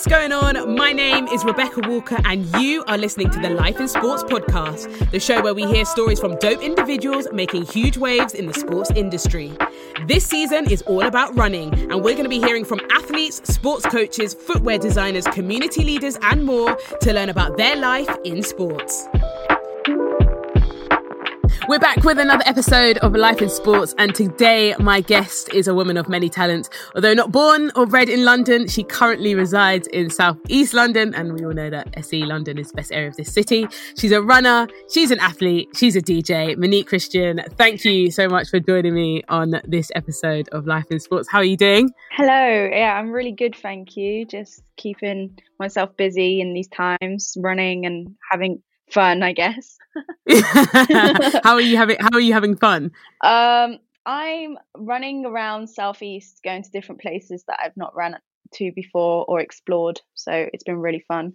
what's going on? My name is Rebecca Walker, and you are listening to the Life in Sports podcast, the show where we hear stories from dope individuals making huge waves in the sports industry. This season is all about running, and we're going to be hearing from athletes, sports coaches, footwear designers, community leaders, and more to learn about their life in sports. We're back with another episode of Life in Sports, and today my guest is a woman of many talents. Although not born or bred in London, she currently resides in South East London, and we all know that SE London is the best area of this city. She's a runner, she's an athlete, she's a DJ. Monique Christian, thank you so much for joining me on this episode of Life in Sports. How are you doing? Hello, yeah, I'm really good, thank you. Just keeping myself busy in these times, running and having fun, I guess. how are you having how are you having fun? Um I'm running around southeast going to different places that I've not run to before or explored. So it's been really fun.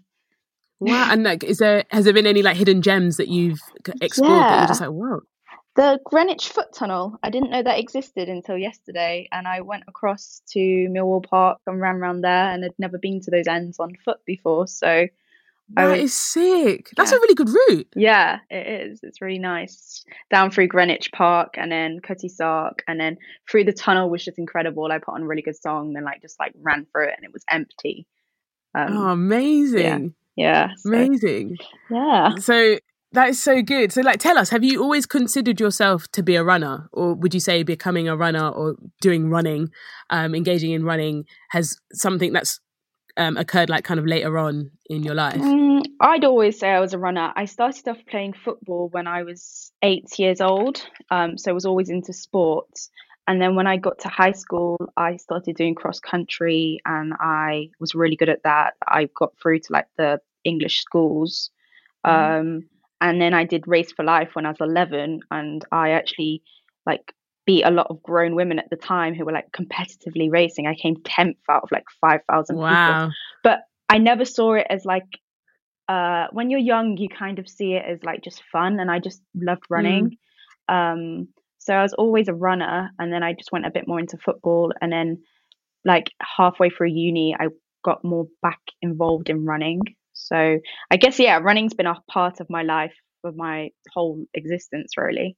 Wow, and like is there has there been any like hidden gems that you've explored yeah. that you're just like, whoa. The Greenwich Foot Tunnel. I didn't know that existed until yesterday, and I went across to Millwall Park and ran around there, and had never been to those ends on foot before. So that is sick. That's yeah. a really good route. Yeah, it is. It's really nice. Down through Greenwich Park and then Cutty Sark and then through the tunnel was just incredible. I put on a really good song and like just like ran through it and it was empty. Um, oh, amazing. Yeah. yeah so, amazing. Yeah. So that is so good. So like tell us, have you always considered yourself to be a runner? Or would you say becoming a runner or doing running, um, engaging in running has something that's um, occurred like kind of later on in your life? Mm, I'd always say I was a runner. I started off playing football when I was eight years old, um, so I was always into sports. And then when I got to high school, I started doing cross country, and I was really good at that. I got through to like the English schools. Mm. Um, and then I did race for life when I was 11, and I actually like beat a lot of grown women at the time who were like competitively racing. I came 10th out of like 5,000 wow. people. But I never saw it as like, uh, when you're young, you kind of see it as like just fun. And I just loved running. Mm. Um, so I was always a runner. And then I just went a bit more into football. And then, like, halfway through uni, I got more back involved in running. So I guess, yeah, running's been a part of my life for my whole existence, really.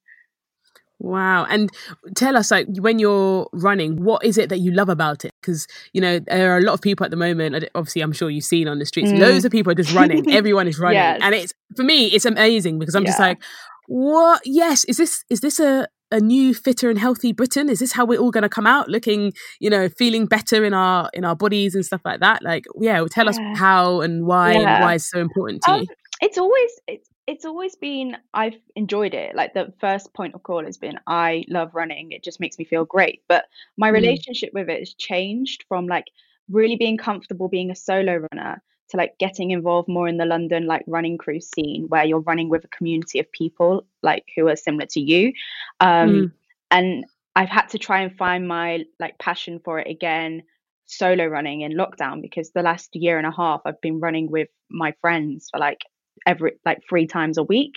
Wow. And tell us, like, when you're running, what is it that you love about it? Because, you know, there are a lot of people at the moment, obviously, I'm sure you've seen on the streets, mm. loads of people are just running. Everyone is running. Yes. And it's, for me, it's amazing because I'm yeah. just like, what? Yes. Is this, is this a, a new fitter and healthy britain is this how we're all going to come out looking you know feeling better in our in our bodies and stuff like that like yeah tell yeah. us how and why yeah. and why it's so important to um, you it's always it's it's always been I've enjoyed it. Like the first point of call has been I love running. It just makes me feel great. But my mm. relationship with it has changed from like really being comfortable being a solo runner to like getting involved more in the London like running crew scene where you're running with a community of people like who are similar to you. Um mm. and I've had to try and find my like passion for it again solo running in lockdown because the last year and a half I've been running with my friends for like every like three times a week.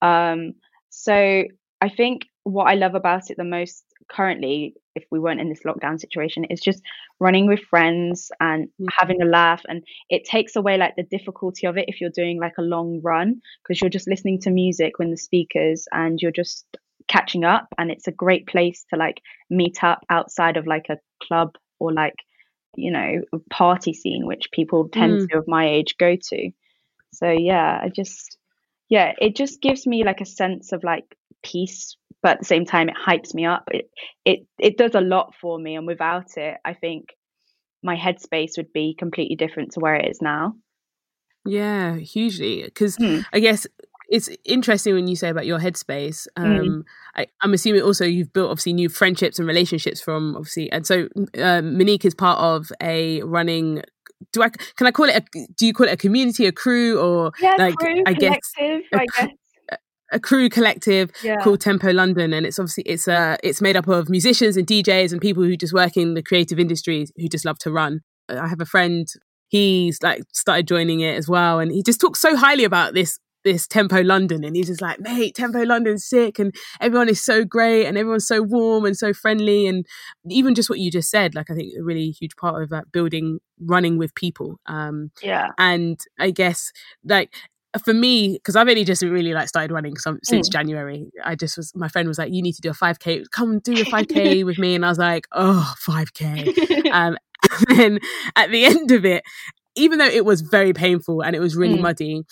Um, so I think what I love about it the most currently, if we weren't in this lockdown situation, is just running with friends and mm-hmm. having a laugh. And it takes away like the difficulty of it if you're doing like a long run because you're just listening to music when the speakers and you're just catching up. And it's a great place to like meet up outside of like a club or like you know party scene which people tend mm. to of my age go to so yeah, I just yeah, it just gives me like a sense of like peace, but at the same time it hypes me up. It it it does a lot for me and without it, I think my headspace would be completely different to where it is now. Yeah, hugely. Because hmm. I guess it's interesting when you say about your headspace. Hmm. Um, mm. I, am assuming also you've built obviously new friendships and relationships from obviously, and so um, Monique is part of a running do I can I call it a do you call it a community, a crew, or yeah, like crew, I guess, a, I guess a crew collective yeah. called Tempo London, and it's obviously it's uh it's made up of musicians and DJs and people who just work in the creative industries who just love to run. I have a friend, he's like started joining it as well, and he just talks so highly about this this Tempo London, and he's just like, mate, Tempo London's sick, and everyone is so great, and everyone's so warm and so friendly, and even just what you just said, like I think a really huge part of that building running with people. Um, yeah, and I guess like for me, because I've only just really like started running some, since mm. January. I just was my friend was like, "You need to do a 5k. Come do a 5k with me," and I was like, "Oh, 5k." um, and then at the end of it, even though it was very painful and it was really mm. muddy,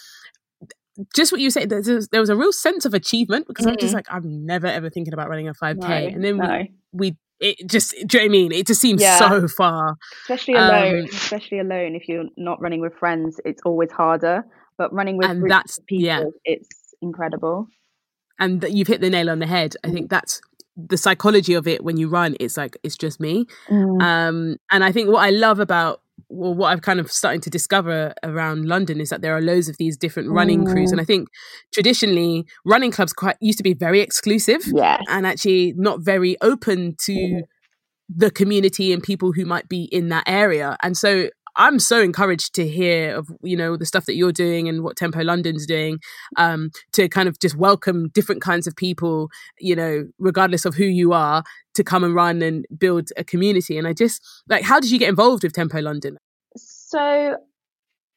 just what you said, there was, there was, a real sense of achievement because mm. I was just like, I'm never ever thinking about running a 5k, no, and then no. we, we it just do you know what I mean? It just seems yeah. so far. Especially alone. Um, especially alone. If you're not running with friends, it's always harder but running with and that's people, yeah. it's incredible. And you've hit the nail on the head. I think that's the psychology of it when you run. It's like it's just me. Mm. Um, and I think what I love about well, what I've kind of starting to discover around London is that there are loads of these different running mm. crews, and I think traditionally running clubs quite used to be very exclusive, yes. and actually not very open to mm. the community and people who might be in that area. And so I'm so encouraged to hear of you know the stuff that you're doing and what Tempo London's doing um, to kind of just welcome different kinds of people, you know, regardless of who you are, to come and run and build a community. And I just like, how did you get involved with Tempo London? So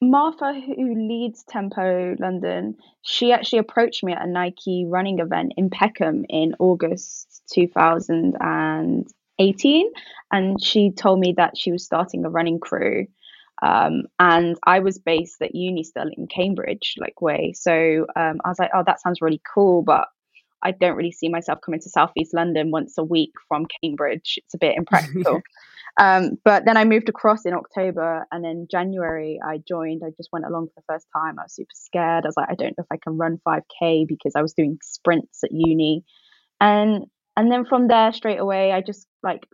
Martha, who leads Tempo London, she actually approached me at a Nike running event in Peckham in August 2018. And she told me that she was starting a running crew um, and I was based at uni still in Cambridge, like way. So um, I was like, oh, that sounds really cool, but I don't really see myself coming to Southeast London once a week from Cambridge. It's a bit impractical. um, but then I moved across in October, and then January I joined. I just went along for the first time. I was super scared. I was like, I don't know if I can run 5k because I was doing sprints at uni, and and then from there straight away I just like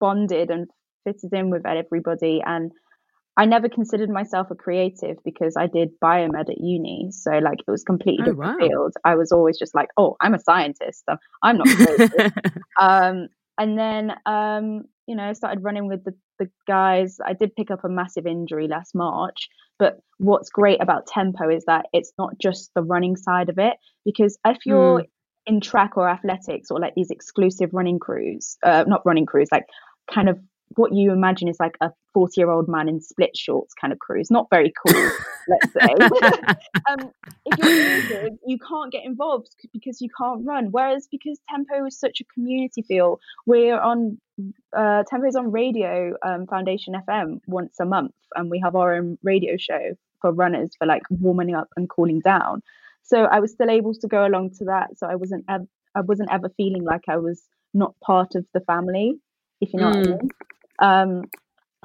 bonded and fitted in with everybody and I never considered myself a creative because I did biomed at uni. So like it was completely oh, different wow. field. I was always just like, oh, I'm a scientist. I'm not creative. um, and then um, you know, I started running with the, the guys. I did pick up a massive injury last March. But what's great about tempo is that it's not just the running side of it. Because if you're mm. in track or athletics or like these exclusive running crews, uh, not running crews, like kind of what you imagine is like a 40 year old man in split shorts kind of cruise. Not very cool, let's say. um, if you're injured, you can't get involved because you can't run. Whereas because Tempo is such a community feel, we're on uh, Tempo's on radio um, Foundation FM once a month, and we have our own radio show for runners for like warming up and cooling down. So I was still able to go along to that. So I wasn't ev- I wasn't ever feeling like I was not part of the family, if you know mm. what I mm. mean. Um,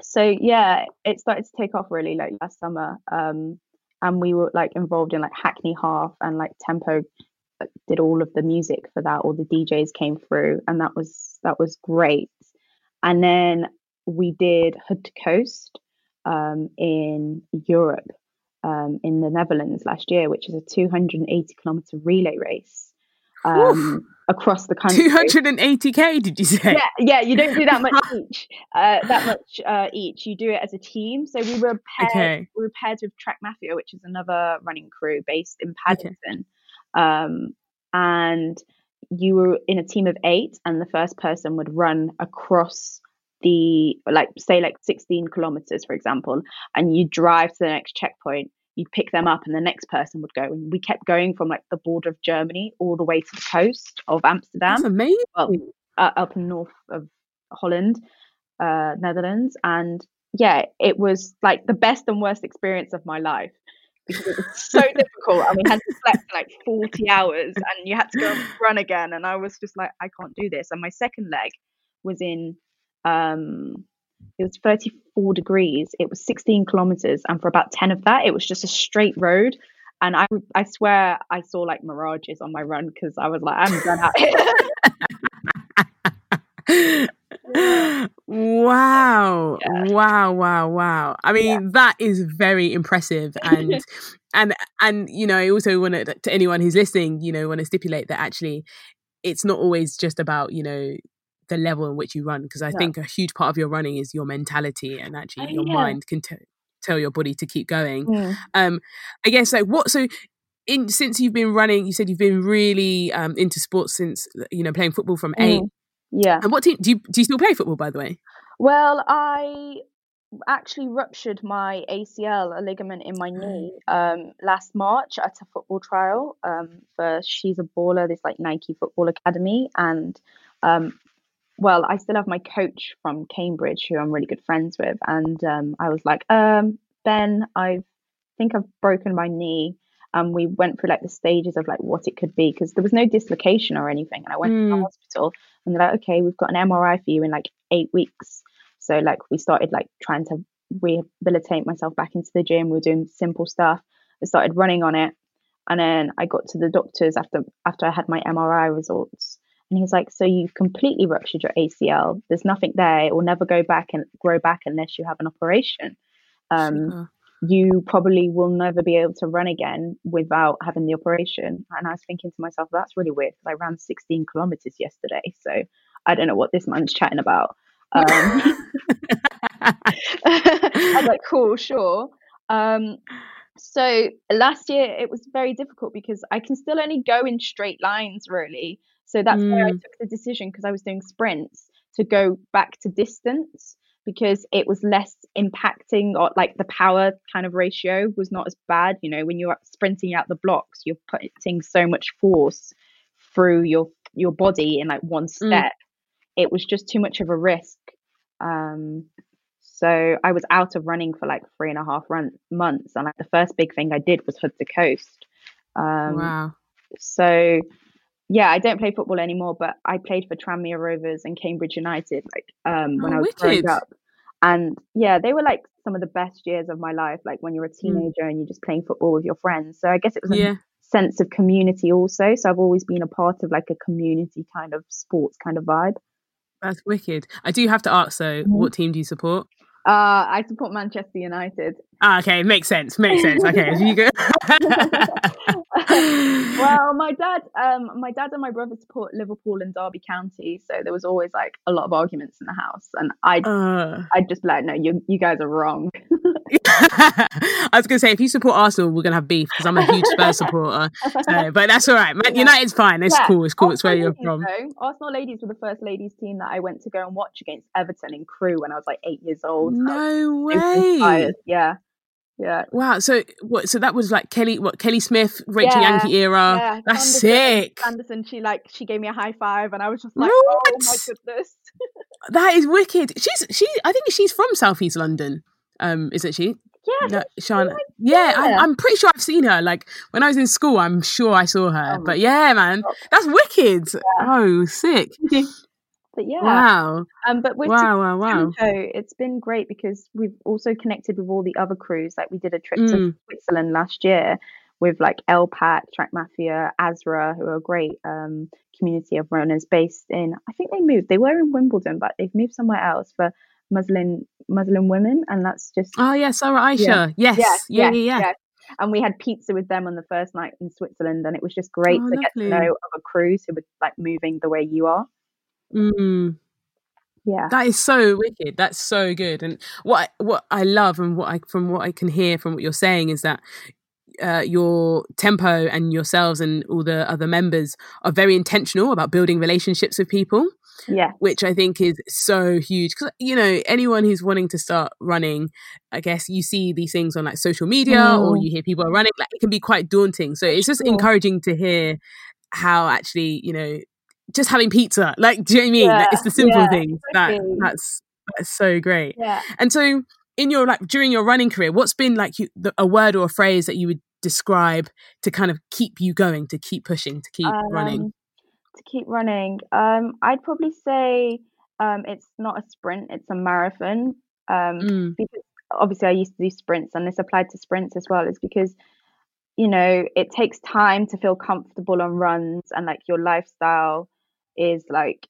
so yeah, it started to take off really like last summer. Um, and we were like involved in like Hackney Half and like Tempo did all of the music for that. All the DJs came through, and that was that was great. And then we did Hood to Coast um, in Europe, um, in the Netherlands last year, which is a 280 kilometer relay race um, across the country. 280k, did you say? Yeah, yeah. You don't do that much each. Uh, that much uh, each. You do it as a team. So we were paired. Okay. We were paired with Track Mafia, which is another running crew based in Paddington, okay. um, and you were in a team of eight, and the first person would run across the like say like 16 kilometers for example and you drive to the next checkpoint you'd pick them up and the next person would go. And we kept going from like the border of germany all the way to the coast of amsterdam. That's amazing. Well, uh, up in north of holland uh, netherlands. And yeah it was like the best and worst experience of my life because it was so difficult. And we had to sleep for like 40 hours and you had to go run again. And i was just like i can't do this. And my second leg was in um it was 34 degrees. It was 16 kilometers, and for about 10 of that, it was just a straight road. And I, I swear, I saw like mirages on my run because I was like, I'm done out here. wow yeah. wow wow wow i mean yeah. that is very impressive and and and you know i also want to to anyone who's listening you know want to stipulate that actually it's not always just about you know the level in which you run because I yeah. think a huge part of your running is your mentality and actually oh, your yeah. mind can t- tell your body to keep going. Mm. Um, I guess like what so in since you've been running, you said you've been really um, into sports since you know playing football from eight. Mm, yeah. And what team do you do? You still play football, by the way? Well, I actually ruptured my ACL, a ligament in my knee, um, last March at a football trial um, for She's a Baller, this like Nike Football Academy, and um, well, I still have my coach from Cambridge, who I'm really good friends with, and um, I was like, um, Ben, I think I've broken my knee. And we went through like the stages of like what it could be because there was no dislocation or anything. And I went mm. to the hmm. hospital and they're like, okay, we've got an MRI for you in like eight weeks. So like we started like trying to rehabilitate myself back into the gym. We were doing simple stuff. I started running on it. And then I got to the doctors after after I had my MRI results. And he's like, So you've completely ruptured your ACL. There's nothing there. It will never go back and grow back unless you have an operation. Um, sure. You probably will never be able to run again without having the operation. And I was thinking to myself, That's really weird because I ran 16 kilometers yesterday. So I don't know what this man's chatting about. Um, I was like, cool, sure. Um, so last year it was very difficult because I can still only go in straight lines, really. So that's mm. why I took the decision because I was doing sprints to go back to distance because it was less impacting or like the power kind of ratio was not as bad. You know, when you're sprinting out the blocks, you're putting so much force through your your body in like one mm. step. Mm it was just too much of a risk. Um, so I was out of running for like three and a half run- months, and like the first big thing I did was Hood to Coast. Um, wow. So yeah, I don't play football anymore, but I played for Tranmere Rovers and Cambridge United like um, when oh, I was wicked. growing up. And yeah, they were like some of the best years of my life, like when you're a mm. teenager mm. and you're just playing football with your friends. So I guess it was a yeah. sense of community also. So I've always been a part of like a community kind of sports kind of vibe. That's wicked. I do have to ask though, mm-hmm. what team do you support? Uh, I support Manchester United. Ah, okay, makes sense. Makes sense. Okay, you go. well, my dad, um, my dad and my brother support Liverpool and Derby County, so there was always like a lot of arguments in the house, and I, uh, I'd just be like, no, you, you guys are wrong. I was gonna say if you support Arsenal, we're gonna have beef because I'm a huge Spurs supporter. So, but that's all right. Man, yeah. United's fine. It's yeah. cool. It's cool. Arsenal it's where you're from. Though, Arsenal ladies were the first ladies team that I went to go and watch against Everton in Crewe when I was like eight years old. No way. Yeah. Yeah. Wow. So what? So that was like Kelly, what Kelly Smith, Rachel yeah, Yankey era. Yeah. That's sick. Anderson, she like she gave me a high five, and I was just like, what? oh my goodness. that is wicked. She's she. I think she's from Southeast London. Um, isn't she? Yeah, no, Shana. Yeah, I, am pretty sure I've seen her. Like when I was in school, I'm sure I saw her. Oh, but yeah, man, that's wicked. Yeah. Oh, sick. But yeah. Wow. Um, but with wow, wow, wow. it's been great because we've also connected with all the other crews. Like we did a trip mm. to Switzerland last year with like LPAC, Track Mafia, Azra, who are a great um, community of runners based in. I think they moved. They were in Wimbledon, but they've moved somewhere else for Muslim Muslim women, and that's just. Oh yeah, Sarah Aisha. Yeah. Yes. Yeah, yeah, yeah, yeah. And we had pizza with them on the first night in Switzerland, and it was just great oh, to lovely. get to know other crews who were like moving the way you are. Mm. Yeah. That is so wicked. That's so good. And what I, what I love and what I from what I can hear from what you're saying is that uh, your tempo and yourselves and all the other members are very intentional about building relationships with people. Yeah. Which I think is so huge. Because, you know, anyone who's wanting to start running, I guess you see these things on like social media mm. or you hear people are running, like it can be quite daunting. So it's just encouraging to hear how actually, you know, just having pizza. Like, do you know what I mean? Yeah, like, it's the simple yeah, things that that's that's so great. Yeah. And so, in your like during your running career, what's been like you, the, a word or a phrase that you would describe to kind of keep you going, to keep pushing, to keep um, running? To keep running, um, I'd probably say um, it's not a sprint; it's a marathon. Um, mm. Because obviously, I used to do sprints, and this applied to sprints as well. Is because you know it takes time to feel comfortable on runs, and like your lifestyle is like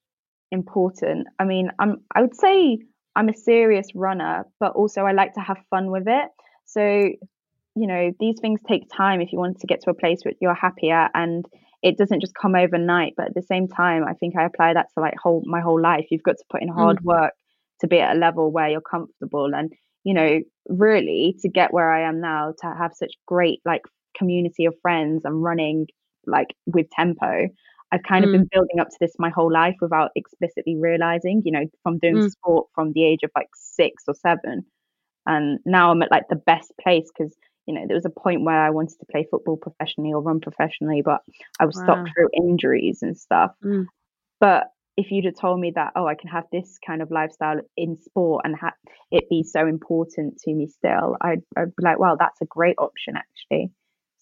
important. I mean, I'm I would say I'm a serious runner, but also I like to have fun with it. So, you know, these things take time if you want to get to a place where you're happier and it doesn't just come overnight. But at the same time, I think I apply that to like whole my whole life. You've got to put in hard mm. work to be at a level where you're comfortable and you know, really to get where I am now, to have such great like community of friends and running like with tempo I've kind of been mm. building up to this my whole life without explicitly realizing, you know, from doing mm. sport from the age of like six or seven. And now I'm at like the best place because, you know, there was a point where I wanted to play football professionally or run professionally, but I was wow. stopped through injuries and stuff. Mm. But if you'd have told me that, oh, I can have this kind of lifestyle in sport and ha- it be so important to me still, I'd, I'd be like, wow, that's a great option actually.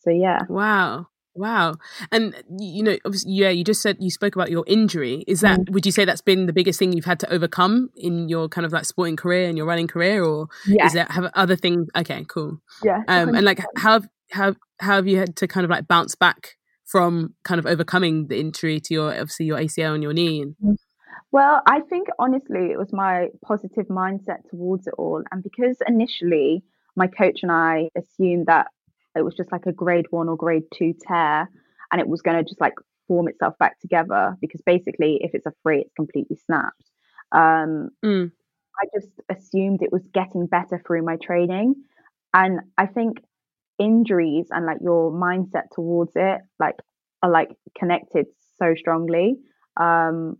So yeah. Wow. Wow. And you know, obviously, yeah, you just said you spoke about your injury. Is that mm. would you say that's been the biggest thing you've had to overcome in your kind of like sporting career and your running career, or yeah. is there have other things? Okay, cool. Yeah. Um, and like, how how how have you had to kind of like bounce back from kind of overcoming the injury to your obviously your ACL and your knee? And... Mm. Well, I think honestly, it was my positive mindset towards it all, and because initially my coach and I assumed that it was just like a grade one or grade two tear and it was going to just like form itself back together because basically if it's a free it's completely snapped um, mm. i just assumed it was getting better through my training and i think injuries and like your mindset towards it like are like connected so strongly um,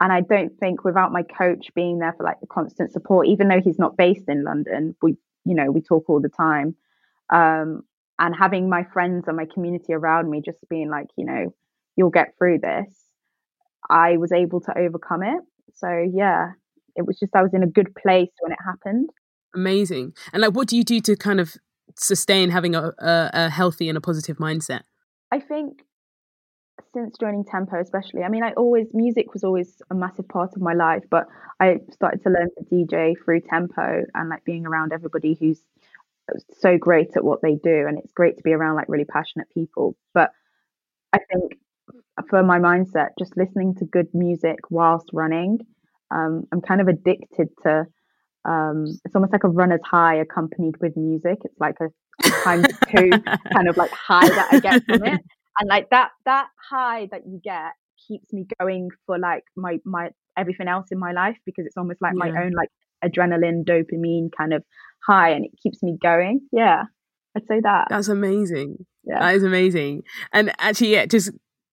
and i don't think without my coach being there for like the constant support even though he's not based in london we you know we talk all the time um, and having my friends and my community around me just being like you know you'll get through this i was able to overcome it. So yeah it was just i was in a good place when it happened. Amazing. And like what do you do to kind of sustain having a, a, a healthy and a positive mindset? I think since joining tempo especially i mean i always music was always a massive part of my life but i started to learn to dj through tempo and like being around everybody who's so great at what they do and it's great to be around like really passionate people. But i think for my mindset just listening to good music whilst running um, i'm kind of addicted to um, it's almost like a runner's high accompanied with music. It's like a times two kind of like high that i get from it. And like that that high that you get keeps me going for like my my everything else in my life because it's almost like yeah. my own like adrenaline dopamine kind of high and it keeps me going. Yeah, I'd say that. That's amazing. Yeah. That is amazing. And actually, yeah, just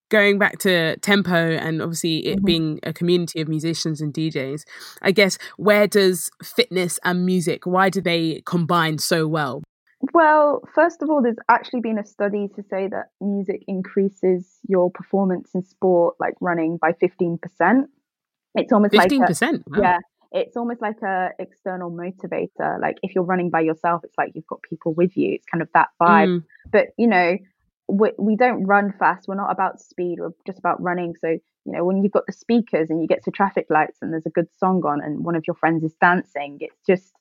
going back to tempo and obviously it mm-hmm. being a community of musicians and DJs, I guess where does fitness and music, why do they combine so well? Well, first of all, there's actually been a study to say that music increases your performance in sport, like running, by 15%. It's almost 15%? like 15%? Wow. Yeah, it's almost like a external motivator. Like if you're running by yourself it's like you've got people with you. It's kind of that vibe. Mm. but you know we, we don't run fast. We're not about speed. We're just about running. So you know when you've got the speakers and you get to traffic lights and there's a good song on and one of your friends is dancing it's just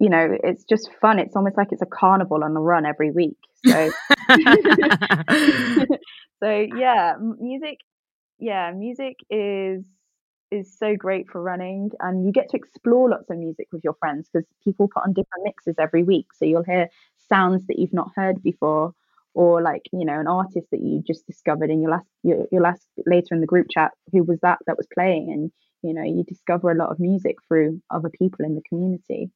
you know it's just fun. It's almost like it's a carnival on the run every week. So so yeah music yeah music is is so great for running and you get to explore lots of music with your friends because people put on different mixes every week. So you'll hear sounds that you've not heard before or like you know an artist that you just discovered in your last your, your last later in the group chat who was that that was playing? And you know you discover a lot of music through other people in the community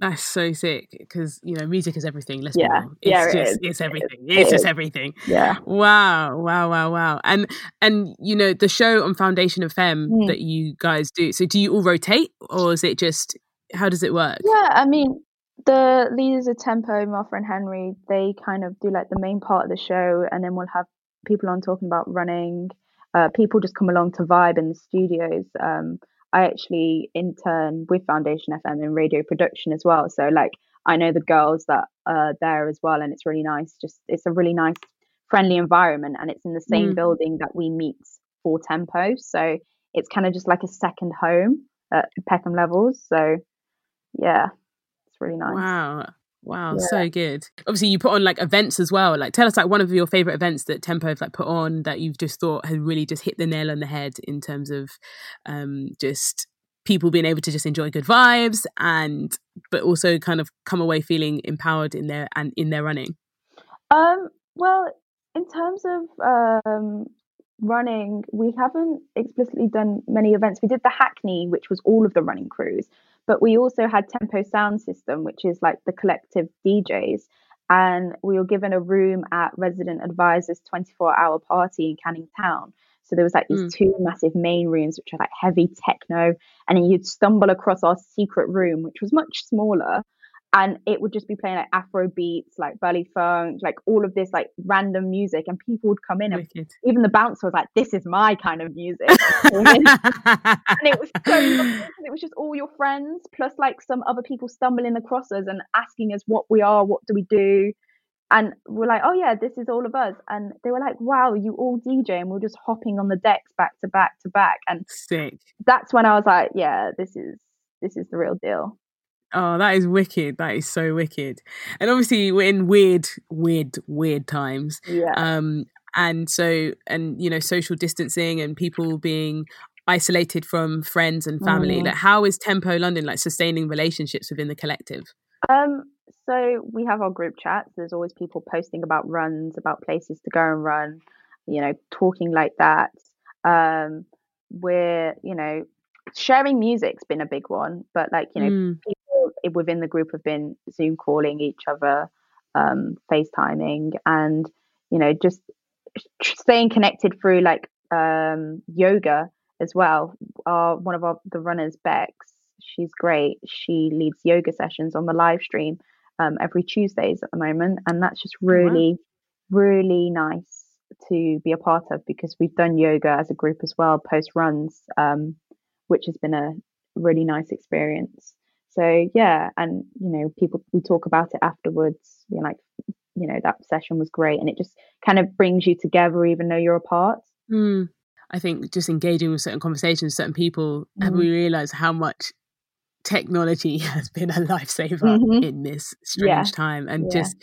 that's so sick because you know music is everything. Let's yeah, It's yeah, just it's everything. It it's just everything. Yeah. Wow, wow, wow, wow. And and you know the show on Foundation of FM mm. that you guys do. So do you all rotate, or is it just how does it work? Yeah, I mean the leaders of Tempo, Martha and Henry, they kind of do like the main part of the show, and then we'll have people on talking about running. Uh, people just come along to vibe in the studios. Um, I actually intern with Foundation FM in radio production as well. So like I know the girls that are there as well, and it's really nice. Just it's a really nice, friendly environment, and it's in the same mm. building that we meet for Tempo. So it's kind of just like a second home at Peckham levels. So yeah, it's really nice. Wow. Wow, yeah. so good. Obviously, you put on like events as well. Like, tell us like one of your favorite events that Tempo have like put on that you've just thought has really just hit the nail on the head in terms of um, just people being able to just enjoy good vibes and but also kind of come away feeling empowered in their and in their running. Um, well, in terms of um, running, we haven't explicitly done many events. We did the Hackney, which was all of the running crews, but we also had Tempo Sound System, which is like the collective DJs. and we were given a room at Resident Advisors 24 hour party in Canning Town. So there was like these mm. two massive main rooms, which are like heavy techno, and then you'd stumble across our secret room, which was much smaller, and it would just be playing like Afro beats, like baile funk, like all of this like random music, and people would come in, and Wicked. even the bouncer was like, "This is my kind of music," and it was so it was just all your friends plus like some other people stumbling across us and asking us what we are, what do we do, and we're like, "Oh yeah, this is all of us," and they were like, "Wow, you all DJ," and we're just hopping on the decks back to back to back, and sick. That's when I was like, "Yeah, this is this is the real deal." Oh, that is wicked. That is so wicked. And obviously we're in weird, weird, weird times. Yeah. Um, and so and you know, social distancing and people being isolated from friends and family. Mm. Like how is Tempo London like sustaining relationships within the collective? Um, so we have our group chats. There's always people posting about runs, about places to go and run, you know, talking like that. Um, we're, you know, sharing music's been a big one, but like, you know, mm within the group have been Zoom calling each other, um, FaceTiming, and you know just staying connected through like um, yoga as well. Our one of our the runners, Bex, she's great. She leads yoga sessions on the live stream um, every Tuesdays at the moment, and that's just really, wow. really nice to be a part of because we've done yoga as a group as well post runs, um, which has been a really nice experience. So yeah, and you know, people we talk about it afterwards. You're like, you know, that session was great, and it just kind of brings you together, even though you're apart. Mm. I think just engaging with certain conversations, certain people, mm. have we realised how much technology has been a lifesaver mm-hmm. in this strange yeah. time and yeah. just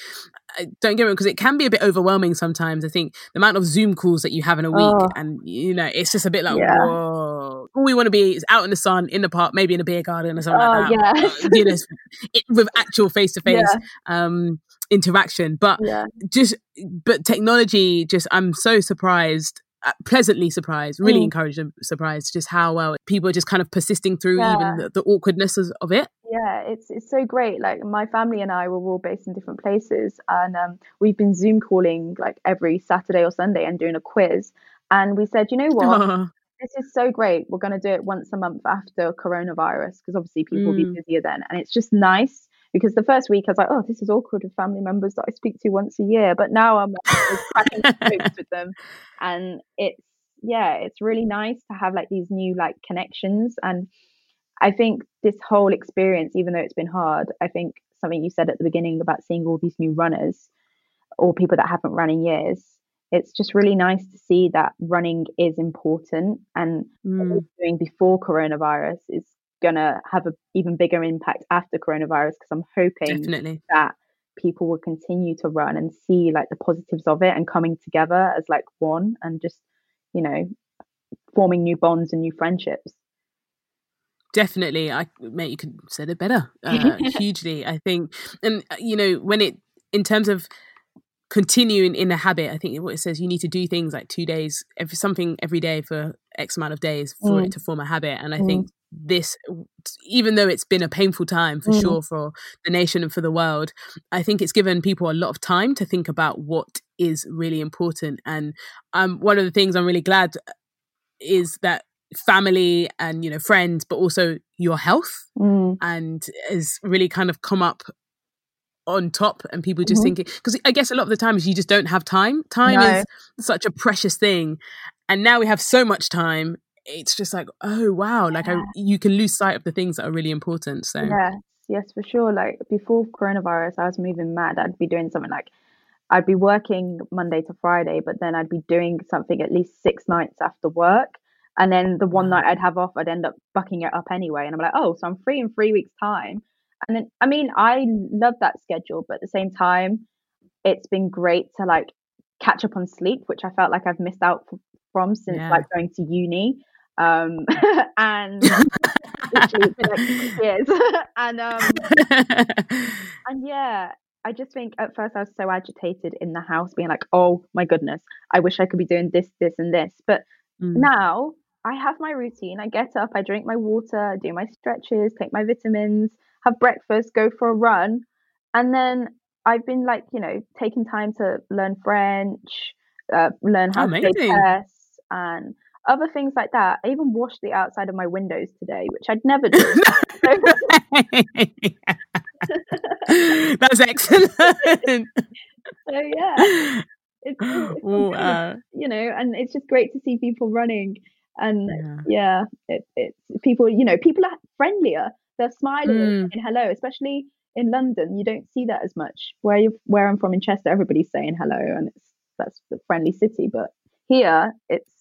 uh, don't get me wrong, because it can be a bit overwhelming sometimes i think the amount of zoom calls that you have in a week oh. and you know it's just a bit like yeah. whoa all we want to be is out in the sun in the park maybe in a beer garden or something oh, like that yeah. you know it, with actual face-to-face um interaction but yeah. just but technology just i'm so surprised pleasantly surprised, really mm. encouraged and surprised just how well people are just kind of persisting through yeah. even the, the awkwardness of it. Yeah, it's it's so great. Like my family and I were all based in different places, and um, we've been Zoom calling like every Saturday or Sunday and doing a quiz. And we said, you know what? Oh. This is so great. We're going to do it once a month after coronavirus because obviously people mm. will be mm. busier then, and it's just nice because the first week I was like, oh, this is awkward with family members that I speak to once a year. But now I'm like, cracking jokes with them. And it's, yeah, it's really nice to have like these new like connections. And I think this whole experience, even though it's been hard, I think something you said at the beginning about seeing all these new runners or people that haven't run in years, it's just really nice to see that running is important and mm. what we doing before coronavirus is going to have an even bigger impact after coronavirus because I'm hoping Definitely. that people will continue to run and see like the positives of it and coming together as like one and just you know forming new bonds and new friendships definitely i mate you could said it better uh, hugely i think and uh, you know when it in terms of continuing in the habit i think what it says you need to do things like two days every something every day for x amount of days for mm. it to form a habit and i mm. think this even though it's been a painful time for mm. sure for the nation and for the world i think it's given people a lot of time to think about what is really important and um one of the things i'm really glad is that family and you know friends but also your health mm. and has really kind of come up on top and people just mm-hmm. thinking because i guess a lot of the times you just don't have time time no. is such a precious thing and now we have so much time it's just like oh wow like I, you can lose sight of the things that are really important so yes yes for sure like before coronavirus i was moving mad i'd be doing something like i'd be working monday to friday but then i'd be doing something at least six nights after work and then the one night i'd have off i'd end up bucking it up anyway and i'm like oh so i'm free in three weeks time and then i mean i love that schedule but at the same time it's been great to like catch up on sleep which i felt like i've missed out from since yeah. like going to uni um, and literally been like years. and um, and yeah, I just think at first I was so agitated in the house, being like, "Oh my goodness, I wish I could be doing this, this, and this." But mm. now I have my routine. I get up, I drink my water, do my stretches, take my vitamins, have breakfast, go for a run, and then I've been like, you know, taking time to learn French, uh, learn how to play chess, and other things like that. I even washed the outside of my windows today, which I'd never do. That's excellent. so yeah, it's, it's uh, you know, and it's just great to see people running, and yeah, yeah it, it's people. You know, people are friendlier. They're smiling mm. and hello, especially in London. You don't see that as much. Where you where I'm from in Chester, everybody's saying hello, and it's that's the friendly city. But here, it's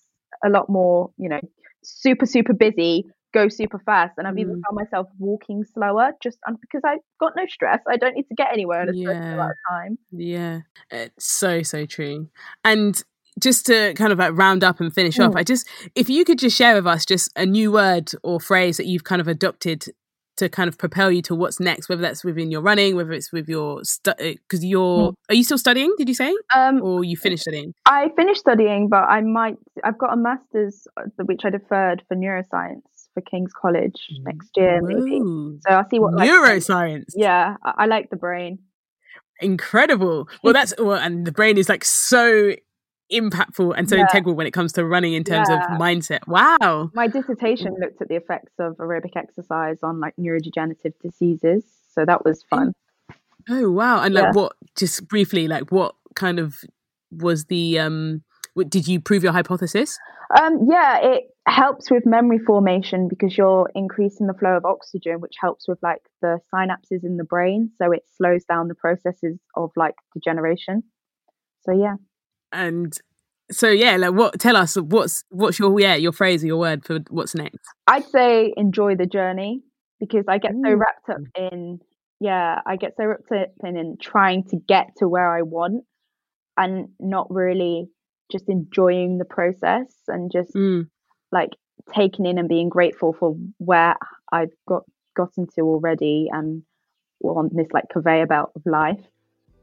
a lot more, you know, super super busy go super fast. And I've mm. even found myself walking slower just because I've got no stress. I don't need to get anywhere in a yeah. certain amount of time. Yeah, it's so, so true. And just to kind of like round up and finish mm. off, I just, if you could just share with us just a new word or phrase that you've kind of adopted to kind of propel you to what's next, whether that's within your running, whether it's with your because stu- you're mm. are you still studying? Did you say, um, or you finished studying? I finished studying, but I might. I've got a master's uh, which I deferred for neuroscience for King's College next year, maybe. So I'll see what neuroscience. Yeah, I, I like the brain. Incredible. Well, that's well, and the brain is like so impactful and so yeah. integral when it comes to running in terms yeah. of mindset. Wow. My dissertation looked at the effects of aerobic exercise on like neurodegenerative diseases. So that was fun. Oh wow. And like yeah. what just briefly, like what kind of was the um did you prove your hypothesis? Um yeah, it helps with memory formation because you're increasing the flow of oxygen, which helps with like the synapses in the brain. So it slows down the processes of like degeneration. So yeah. And so yeah, like what tell us what's what's your yeah, your phrase or your word for what's next? I'd say enjoy the journey because I get so wrapped up in yeah, I get so wrapped up in, in trying to get to where I want and not really just enjoying the process and just mm like taking in and being grateful for where I've got gotten to already and on this like conveyor belt of life.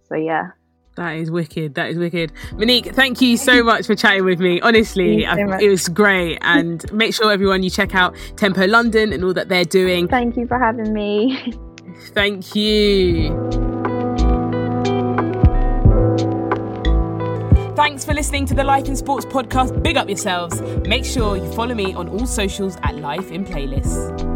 So yeah. That is wicked. That is wicked. Monique, thank you so much for chatting with me. Honestly, I, it was great. And make sure everyone you check out Tempo London and all that they're doing. Thank you for having me. Thank you. Thanks for listening to the Life in Sports podcast. Big up yourselves. Make sure you follow me on all socials at Life in Playlists.